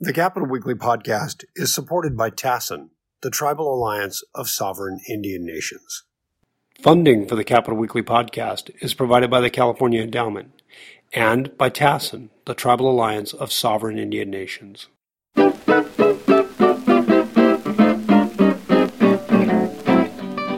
The Capitol Weekly podcast is supported by TASIN, the Tribal Alliance of Sovereign Indian Nations. Funding for the Capitol Weekly podcast is provided by the California Endowment and by TASIN, the Tribal Alliance of Sovereign Indian Nations.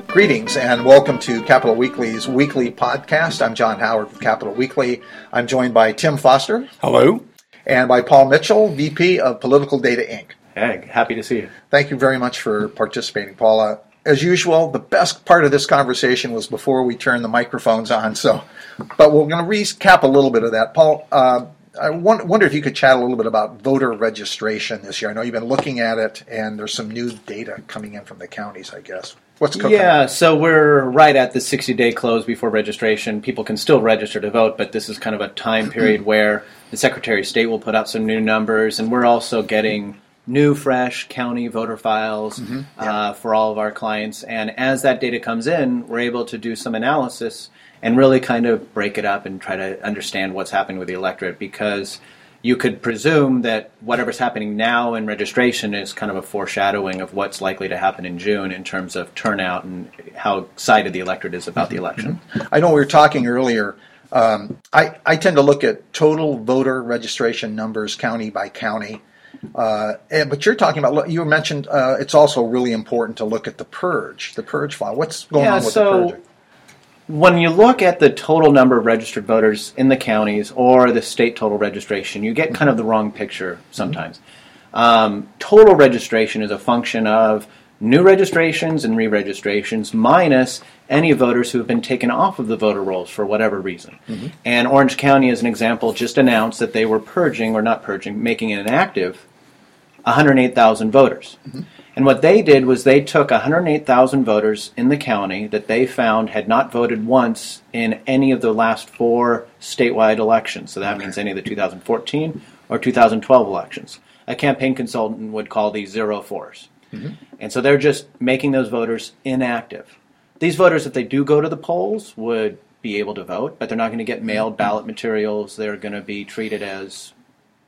Greetings and welcome to Capitol Weekly's weekly podcast. I'm John Howard with Capitol Weekly. I'm joined by Tim Foster. Hello. And by Paul Mitchell, VP of Political Data Inc. Hey, happy to see you. Thank you very much for participating, Paula. As usual, the best part of this conversation was before we turned the microphones on. So, but we're going to recap a little bit of that. Paul, uh, I wonder if you could chat a little bit about voter registration this year. I know you've been looking at it, and there's some new data coming in from the counties, I guess. What's cooking? Yeah, so we're right at the 60 day close before registration. People can still register to vote, but this is kind of a time period where the Secretary of State will put out some new numbers, and we're also getting new, fresh county voter files mm-hmm. yeah. uh, for all of our clients. And as that data comes in, we're able to do some analysis and really kind of break it up and try to understand what's happening with the electorate because you could presume that whatever's happening now in registration is kind of a foreshadowing of what's likely to happen in June in terms of turnout and how excited the electorate is about the election. Mm-hmm. I know we were talking earlier. Um, I, I tend to look at total voter registration numbers county by county. Uh, but you're talking about you mentioned uh, it's also really important to look at the purge, the purge file. What's going yeah, on with so the purge? When you look at the total number of registered voters in the counties or the state total registration, you get kind of the wrong picture sometimes. Um, total registration is a function of new registrations and re registrations minus any voters who have been taken off of the voter rolls for whatever reason. Mm-hmm. And Orange County, as an example, just announced that they were purging, or not purging, making inactive 108,000 voters. Mm-hmm. And what they did was they took 108,000 voters in the county that they found had not voted once in any of the last four statewide elections. So that means any of the 2014 or 2012 elections. A campaign consultant would call these zero fours. Mm-hmm. And so they're just making those voters inactive. These voters, if they do go to the polls, would be able to vote, but they're not going to get mailed ballot materials. They're going to be treated as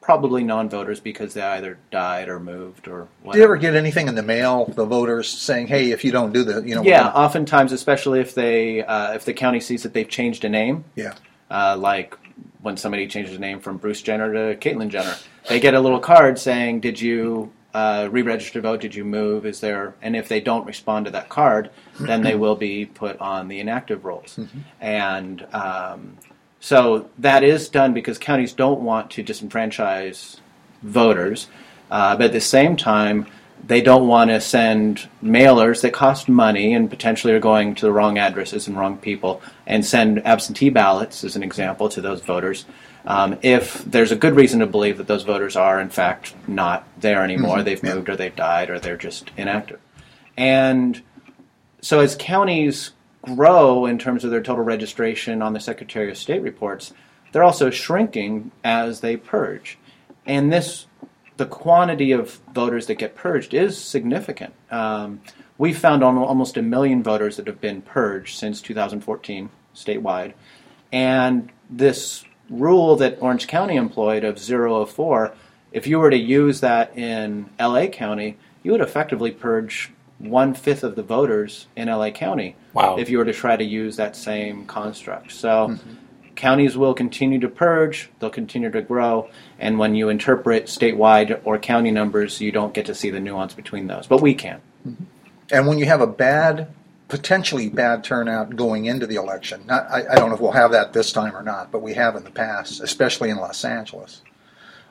probably non-voters because they either died or moved or. Whatever. Do you ever get anything in the mail, the voters saying, "Hey, if you don't do the, you know"? Yeah, oftentimes, especially if they uh, if the county sees that they've changed a name. Yeah. Uh, like when somebody changes a name from Bruce Jenner to Caitlyn Jenner, they get a little card saying, "Did you uh, re-register vote? Did you move? Is there?" And if they don't respond to that card, then they will be put on the inactive rolls. Mm-hmm. And um, so that is done because counties don't want to disenfranchise voters, uh, but at the same time, they don't want to send mailers that cost money and potentially are going to the wrong addresses and wrong people and send absentee ballots, as an example, to those voters. Um, if there's a good reason to believe that those voters are, in fact, not there anymore, mm-hmm. they've moved or they've died or they're just inactive. And so as counties grow in terms of their total registration on the Secretary of State reports, they're also shrinking as they purge. And this, the quantity of voters that get purged is significant. Um, we found almost a million voters that have been purged since 2014 statewide. And this rule that Orange County employed of 004, if you were to use that in LA County, you would effectively purge one fifth of the voters in LA County. Wow. If you were to try to use that same construct. So mm-hmm. counties will continue to purge, they'll continue to grow, and when you interpret statewide or county numbers, you don't get to see the nuance between those. But we can. Mm-hmm. And when you have a bad, potentially bad turnout going into the election, not, I, I don't know if we'll have that this time or not, but we have in the past, especially in Los Angeles.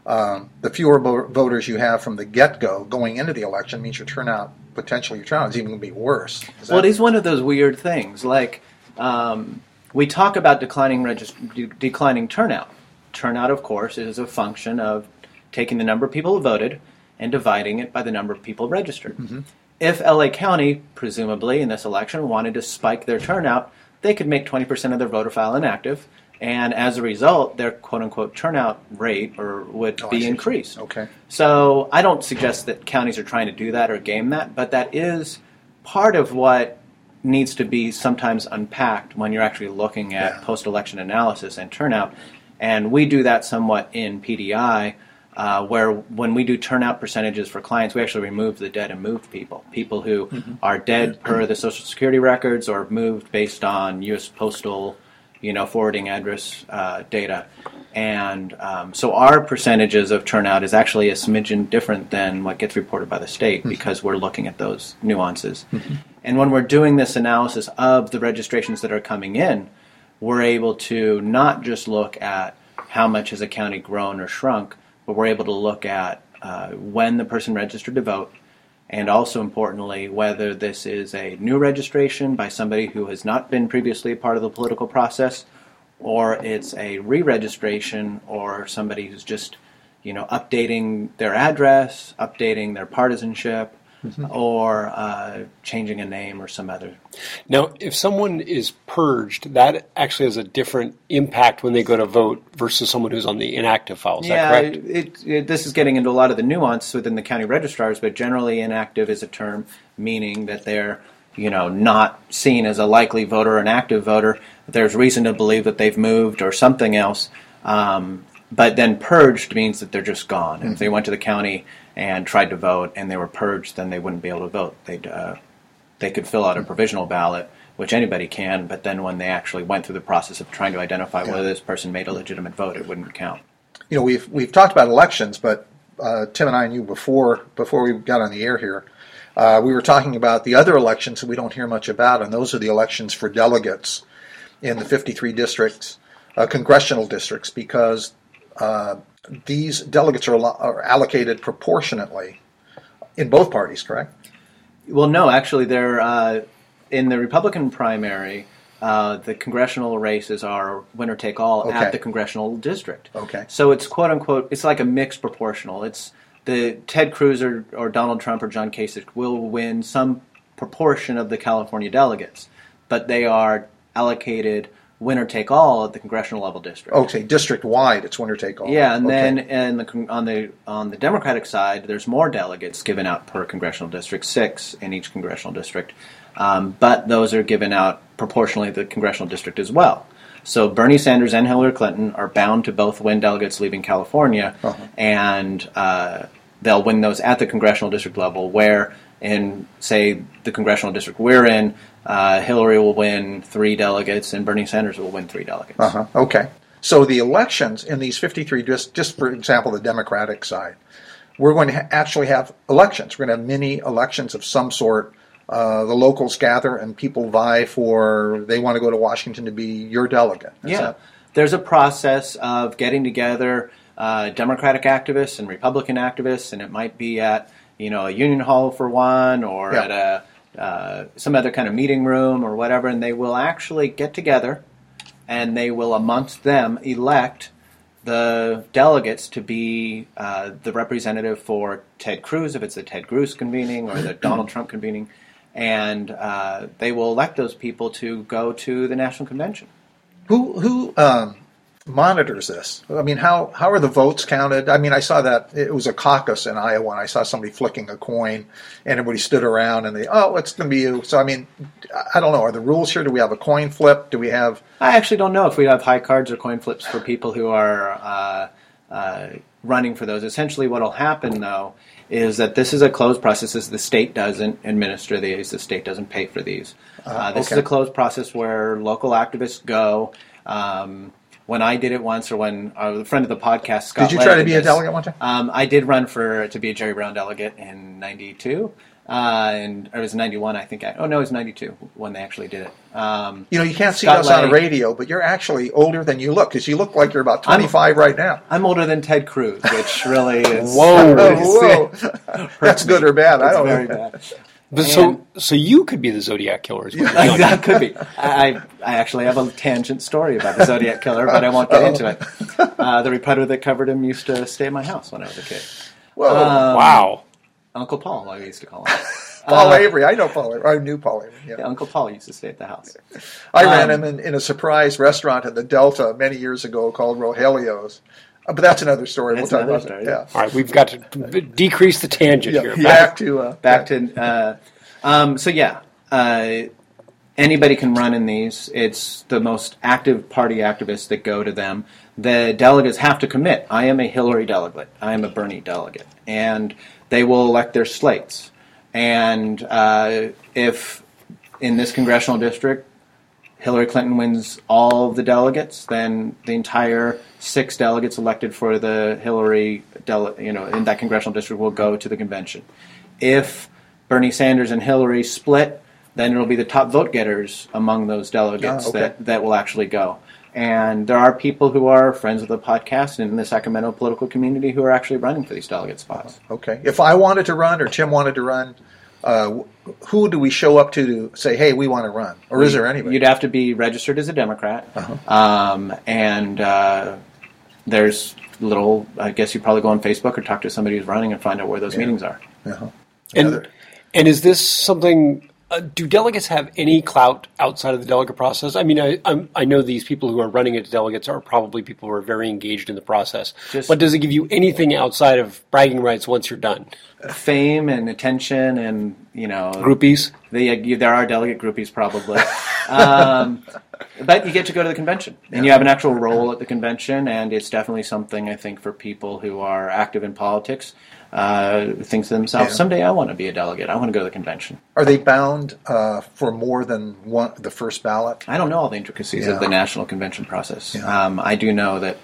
Um, the fewer voters you have from the get go going into the election means your turnout potentially your turnout is even going to be worse. Is well, it is one of those weird things. Like um, we talk about declining regist- declining turnout. Turnout, of course, is a function of taking the number of people who voted and dividing it by the number of people registered. Mm-hmm. If LA County, presumably in this election, wanted to spike their turnout, they could make 20% of their voter file inactive and as a result, their quote unquote turnout rate or would oh, be increased. Okay. So I don't suggest that counties are trying to do that or game that, but that is part of what needs to be sometimes unpacked when you're actually looking at yeah. post election analysis and turnout. And we do that somewhat in PDI. uh, where when we do turnout percentages for clients, we actually remove the dead and moved people, people who are dead per the Social Security records or moved based on U.S. Postal, you know, forwarding address uh, data. And um, so our percentages of turnout is actually a smidgen different than what gets reported by the state because we're looking at those nuances. And when we're doing this analysis of the registrations that are coming in, we're able to not just look at how much has a county grown or shrunk, but we're able to look at uh, when the person registered to vote, and also importantly, whether this is a new registration by somebody who has not been previously a part of the political process, or it's a re-registration, or somebody who's just, you know, updating their address, updating their partisanship, or uh, changing a name or some other Now, if someone is purged, that actually has a different impact when they go to vote versus someone who's on the inactive file. Is yeah, that correct? It, it, this is getting into a lot of the nuance within the county registrars, but generally inactive is a term meaning that they're you know not seen as a likely voter or an active voter. There's reason to believe that they've moved or something else. Um, but then purged means that they're just gone. If they went to the county and tried to vote and they were purged, then they wouldn't be able to vote. They'd uh, they could fill out a provisional ballot, which anybody can, but then when they actually went through the process of trying to identify whether this person made a legitimate vote, it wouldn't count. you know, we've we've talked about elections, but uh, Tim and I knew before before we got on the air here, uh, we were talking about the other elections that we don't hear much about, and those are the elections for delegates in the 53 districts, uh, congressional districts, because uh, these delegates are, are allocated proportionately in both parties, correct? Well, no, actually, they're uh, in the Republican primary. Uh, the congressional races are winner take all Okay. at the congressional district. Okay. So it's quote unquote, it's like a mixed proportional. It's the Ted Cruz or, or Donald Trump or John Kasich will win some proportion of the California delegates, but they are allocated winner take all at the congressional level district. Okay, district wide, it's winner take all. Yeah, and Okay. then and the, on the on the Democratic side, there's more delegates given out per congressional district, six in each congressional district, um, but those are given out proportionally to the congressional district as well. So Bernie Sanders and Hillary Clinton are bound to both win delegates leaving California, Uh-huh. and uh, they'll win those at the congressional district level. Where in say the congressional district we're in, uh, Hillary will win three delegates and Bernie Sanders will win three delegates. Uh-huh. Okay. So the elections in these 53, just, just for example, the Democratic side, we're going to ha- actually have elections. We're going to have mini elections of some sort. Uh, the locals gather and people vie for, they want to go to Washington to be your delegate. Is Yeah, that- there's a process of getting together uh, Democratic activists and Republican activists, and it might be at you know a union hall for one, or Yeah. at a uh, some other kind of meeting room or whatever, and they will actually get together, and they will amongst them elect the delegates to be uh, the representative for Ted Cruz, if it's the Ted Cruz convening or the Donald Trump convening, and uh, they will elect those people to go to the national convention. Who, who um, monitors this? I mean, how, how are the votes counted? I mean, I saw that it was a caucus in Iowa, and I saw somebody flicking a coin, and everybody stood around and they, oh, it's going to be you. So, I mean, I don't know. Are the rules here? Do we have a coin flip? Do we have. I actually don't know if we have high cards or coin flips for people who are uh, uh, running for those. Essentially, what will happen though is that this is a closed process. This, the state doesn't administer these. The state doesn't pay for these. Uh, this okay. is a closed process where local activists go. Um, when I did it once, or when uh, a friend of the podcast, Scott, Did you try Lett to did be a delegate one time? Um, I did run for to be a Jerry Brown delegate in '92, uh, and it was '91, I think. I, oh no, it was '92 when they actually did it. Um, You know, you can't see Scott us on Lang. radio, but you're actually older than you look because you look like you're about 25 right now. I'm older than Ted Cruz, which really is Whoa. Whoa. That's good or bad. I don't very know. bad. But so, so you could be the Zodiac killer. Is what you're telling me. that could be. I, I actually have a tangent story about the Zodiac killer, but I won't get into it. Uh, the reporter that covered him used to stay at my house when I was a kid. Whoa. Um, wow. Uncle Paul, I used to call him. Paul uh, Avery. I know Paul Avery. I knew Paul Avery. Yeah. Uncle Paul used to stay at the house. I ran Um, him in, in a surprise restaurant in the Delta many years ago called Rogelio's. Uh, but that's another story. That's we'll talk about story, that. All right, we've got to b- decrease the tangent Yeah. here. yeah. Back to uh, Back to uh, um, so yeah. Uh, anybody can run in these. It's the most active party activists that go to them. The delegates have to commit. I am a Hillary delegate. I am a Bernie delegate, and they will elect their slates. And uh, if in this congressional district Hillary Clinton wins all of the delegates, then the entire six delegates elected for the Hillary, dele- you know, in that congressional district will go to the convention. If Bernie Sanders and Hillary split, then it'll be the top vote getters among those delegates Ah, okay. that, that will actually go. And there are people who are friends of the podcast and in the Sacramento political community who are actually running for these delegate spots. Okay. If I wanted to run or Tim wanted to run, uh, who do we show up to to say, hey, we want to run? Or is there anybody? You'd have to be registered as a Democrat, Uh-huh. um, and uh, there's little. I guess you probably go on Facebook or talk to somebody who's running and find out where those Yeah. meetings are. Uh-huh. And and is this something? Uh, do delegates have any clout outside of the delegate process? I mean, I I'm, I know these people who are running as delegates are probably people who are very engaged in the process. Just- but does it give you anything outside of bragging rights once you're done? Fame and attention, and you know, Groupies. the, you, there are delegate groupies probably, um, but you get to go to the convention and you have an actual role at the convention, and it's definitely something I think for people who are active in politics. Uh, think to themselves, Yeah. someday I want to be a delegate. I want to go to the convention. Are they bound uh, for more than one the first ballot? I don't know all the intricacies Yeah. of the national convention process. Yeah. Um, I do know that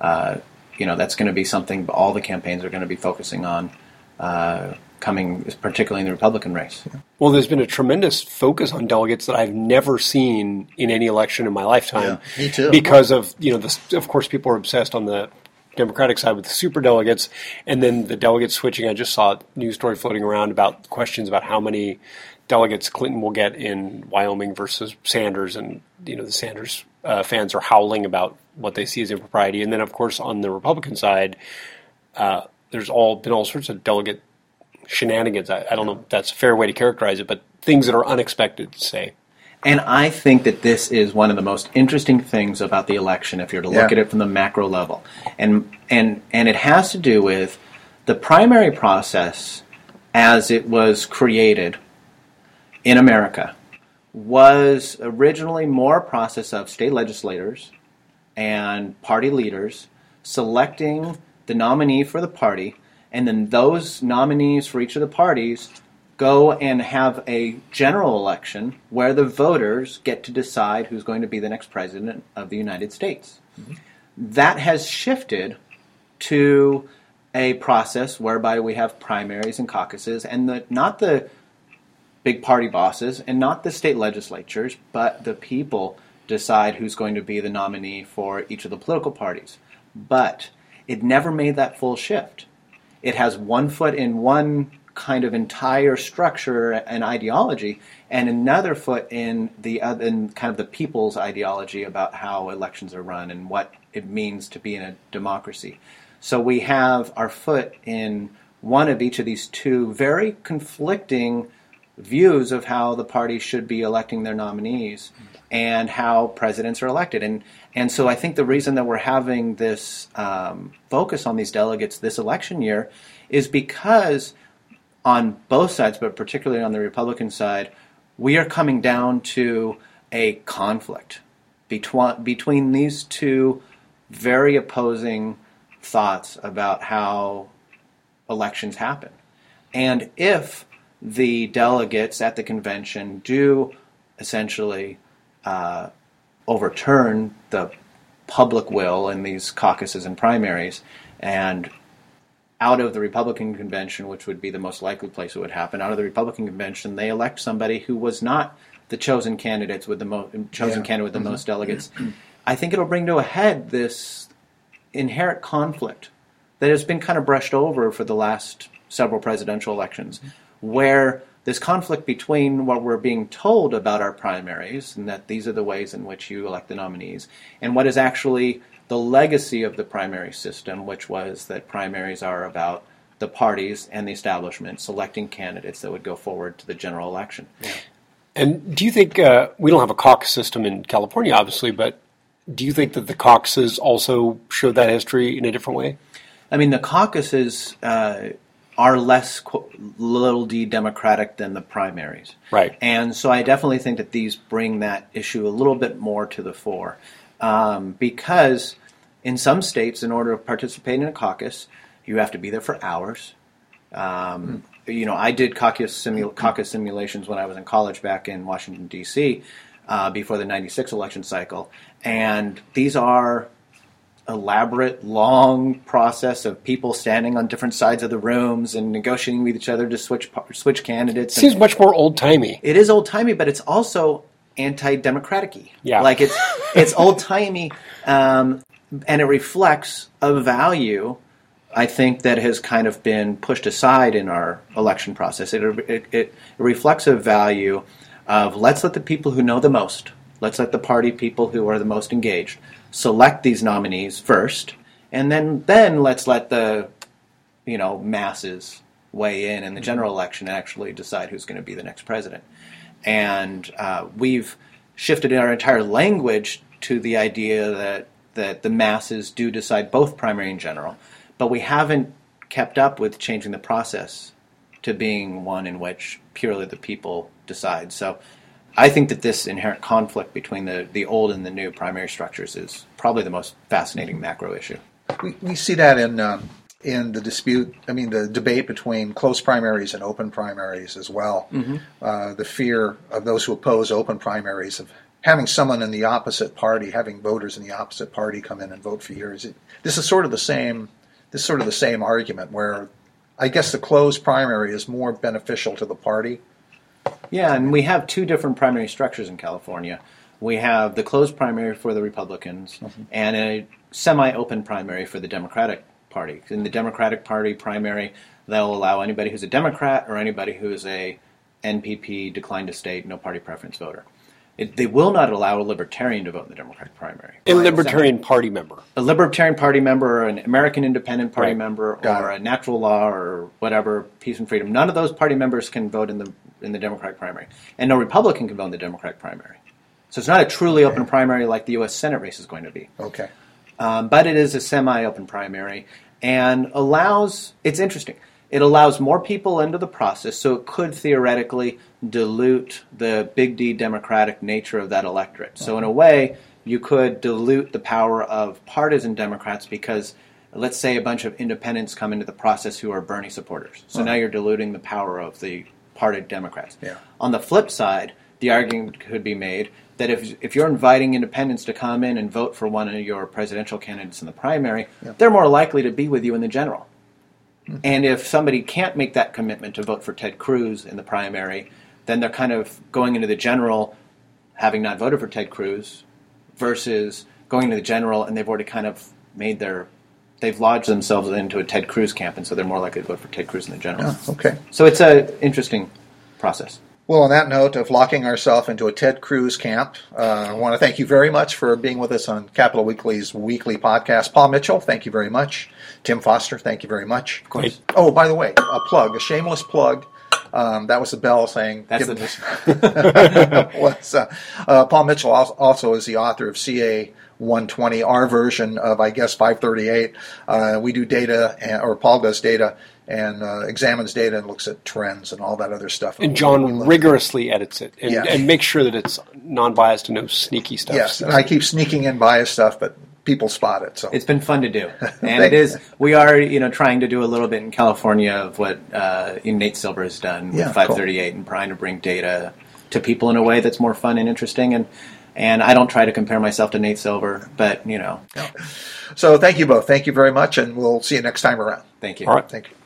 uh, you know that's going to be something all the campaigns are going to be focusing on uh, coming, particularly in the Republican race. Well, there's been a tremendous focus on delegates that I've never seen in any election in my lifetime. Yeah, me too. Because of you know, the, of course, people are obsessed on the Democratic side with the super delegates, and then the delegates switching. I just saw a news story floating around about questions about how many delegates Clinton will get in Wyoming versus Sanders, and you know, the Sanders uh, fans are howling about what they see as impropriety. And then, of course, on the Republican side, uh, there's all been all sorts of delegate shenanigans. I, I don't know if that's a fair way to characterize it, but things that are unexpected say. And I think that this is one of the most interesting things about the election, if you're to look Yeah. at it from the macro level, and and and it has to do with the primary process as it was created in America was originally more a process of state legislators and party leaders selecting the nominee for the party, and then those nominees for each of the parties go and have a general election where the voters get to decide who's going to be the next president of the United States. That has shifted to a process whereby we have primaries and caucuses, and the, not the big party bosses and not the state legislatures, but the people decide who's going to be the nominee for each of the political parties. But it never made that full shift. It has one foot in one kind of entire structure and ideology, and another foot in the other, in kind of the people's ideology about how elections are run and what it means to be in a democracy. So we have our foot in one of each of these two very conflicting views of how the party should be electing their nominees and how presidents are elected. And and so I think the reason that we're having this um, focus on these delegates this election year is because on both sides, but particularly on the Republican side, we are coming down to a conflict between between these two very opposing thoughts about how elections happen. And if the delegates at the convention do essentially uh, overturn the public will in these caucuses and primaries, and out of the Republican convention, which would be the most likely place it would happen, out of the Republican convention, they elect somebody who was not the chosen candidates with the mo- chosen Yeah. candidate with the mm-hmm. most delegates. Mm-hmm. I think it'll bring to a head this inherent conflict that has been kind of brushed over for the last several presidential elections, mm-hmm. where this conflict between what we're being told about our primaries and that these are the ways in which you elect the nominees, and what is actually the legacy of the primary system, which was that primaries are about the parties and the establishment selecting candidates that would go forward to the general election. And do you think uh, we don't have a caucus system in California, obviously, but do you think that the caucuses also show that history in a different way? I mean, the caucuses uh, are less qu- little d democratic than the primaries. Right. And so I definitely think that these bring that issue a little bit more to the fore. Um, because in some states, in order to participate in a caucus, you have to be there for hours. Um, You know, I did caucus, simu- caucus simulations when I was in college back in Washington, D.C., uh, before the 96 election cycle. And these are elaborate, long process of people standing on different sides of the rooms and negotiating with each other to switch switch candidates. and- Seems much more old timey. it is old timey, but it's also anti-democratic-y. Yeah. like it's it's old timey, um, and it reflects a value. I think that has kind of been pushed aside in our election process. It it, it reflects a value of let's let the people who know the most, let's let the party people who are the most engaged select these nominees first, and then then let's let the you know masses weigh in in the general election and actually decide who's going to be the next president. And uh, we've shifted our entire language to the idea that that the masses do decide both primary and general, but we haven't kept up with changing the process to being one in which purely the people decide. So. I think that this inherent conflict between the, the old and the new primary structures is probably the most fascinating macro issue. We, we see that in um, in the dispute. I mean, the debate between closed primaries and open primaries as well. Uh, the fear of those who oppose open primaries of having someone in the opposite party, having voters in the opposite party come in and vote for yours. It, this is sort of the same. This is sort of the same argument where I guess the closed primary is more beneficial to the party. Yeah, and we have two different primary structures in California. We have the closed primary for the Republicans and a semi open primary for the Democratic Party. In the Democratic Party primary, they'll allow anybody who's a Democrat or anybody who is a NPP, declined to state, no party preference voter. It, they will not allow a libertarian to vote in the Democratic primary. A Libertarian Party member. a Libertarian Party member or an American Independent Party Right. member Got or it. a Natural Law or whatever, Peace and Freedom. None of those party members can vote in the in the Democratic primary, and no Republican can vote in the Democratic primary. So it's not a truly open primary like the U.S. Senate race is going to be, Okay. um, but it is a semi-open primary and allows. It's interesting. It allows more people into the process, so it could theoretically dilute the big D Democratic nature of that electorate. So in a way, you could dilute the power of partisan Democrats because, let's say, a bunch of independents come into the process who are Bernie supporters. So now you're diluting the power of the party Democrats. Yeah. On the flip side, the argument could be made that if if you're inviting independents to come in and vote for one of your presidential candidates in the primary, they're more likely to be with you in the general. Mm-hmm. And if somebody can't make that commitment to vote for Ted Cruz in the primary, then they're kind of going into the general having not voted for Ted Cruz versus going into the general and they've already kind of made their they've lodged themselves into a Ted Cruz camp and so they're more likely to vote for Ted Cruz in the general. Oh, okay. So it's a interesting process. Well, on that note of locking ourselves into a Ted Cruz camp, uh, I want to thank you very much for being with us on Capitol Weekly's weekly podcast. Paul Mitchell, thank you very much. Tim Foster, thank you very much. Of course. Oh, by the way, a plug, a shameless plug. Um, that was the bell saying. That's give the- this- was, uh, uh, Paul Mitchell also is the author of CA 120, our version of, I guess, 538. Uh, we do data, and, or Paul does data and uh, examines data and looks at trends and all that other stuff. And John look- rigorously edits it and, Yeah. and makes sure that it's non-biased and no sneaky stuff. Yes, and I keep sneaking in bias stuff, but people spot it. So It's been fun to do, and it is. We are, you know, trying to do a little bit in California of what uh, Nate Silver has done with Yeah, cool. 538 and trying to bring data to people in a way that's more fun and interesting. And and I don't try to compare myself to Nate Silver, but you know, so thank you both. Thank you very much, and we'll see you next time around. thank you. All right. Thank you.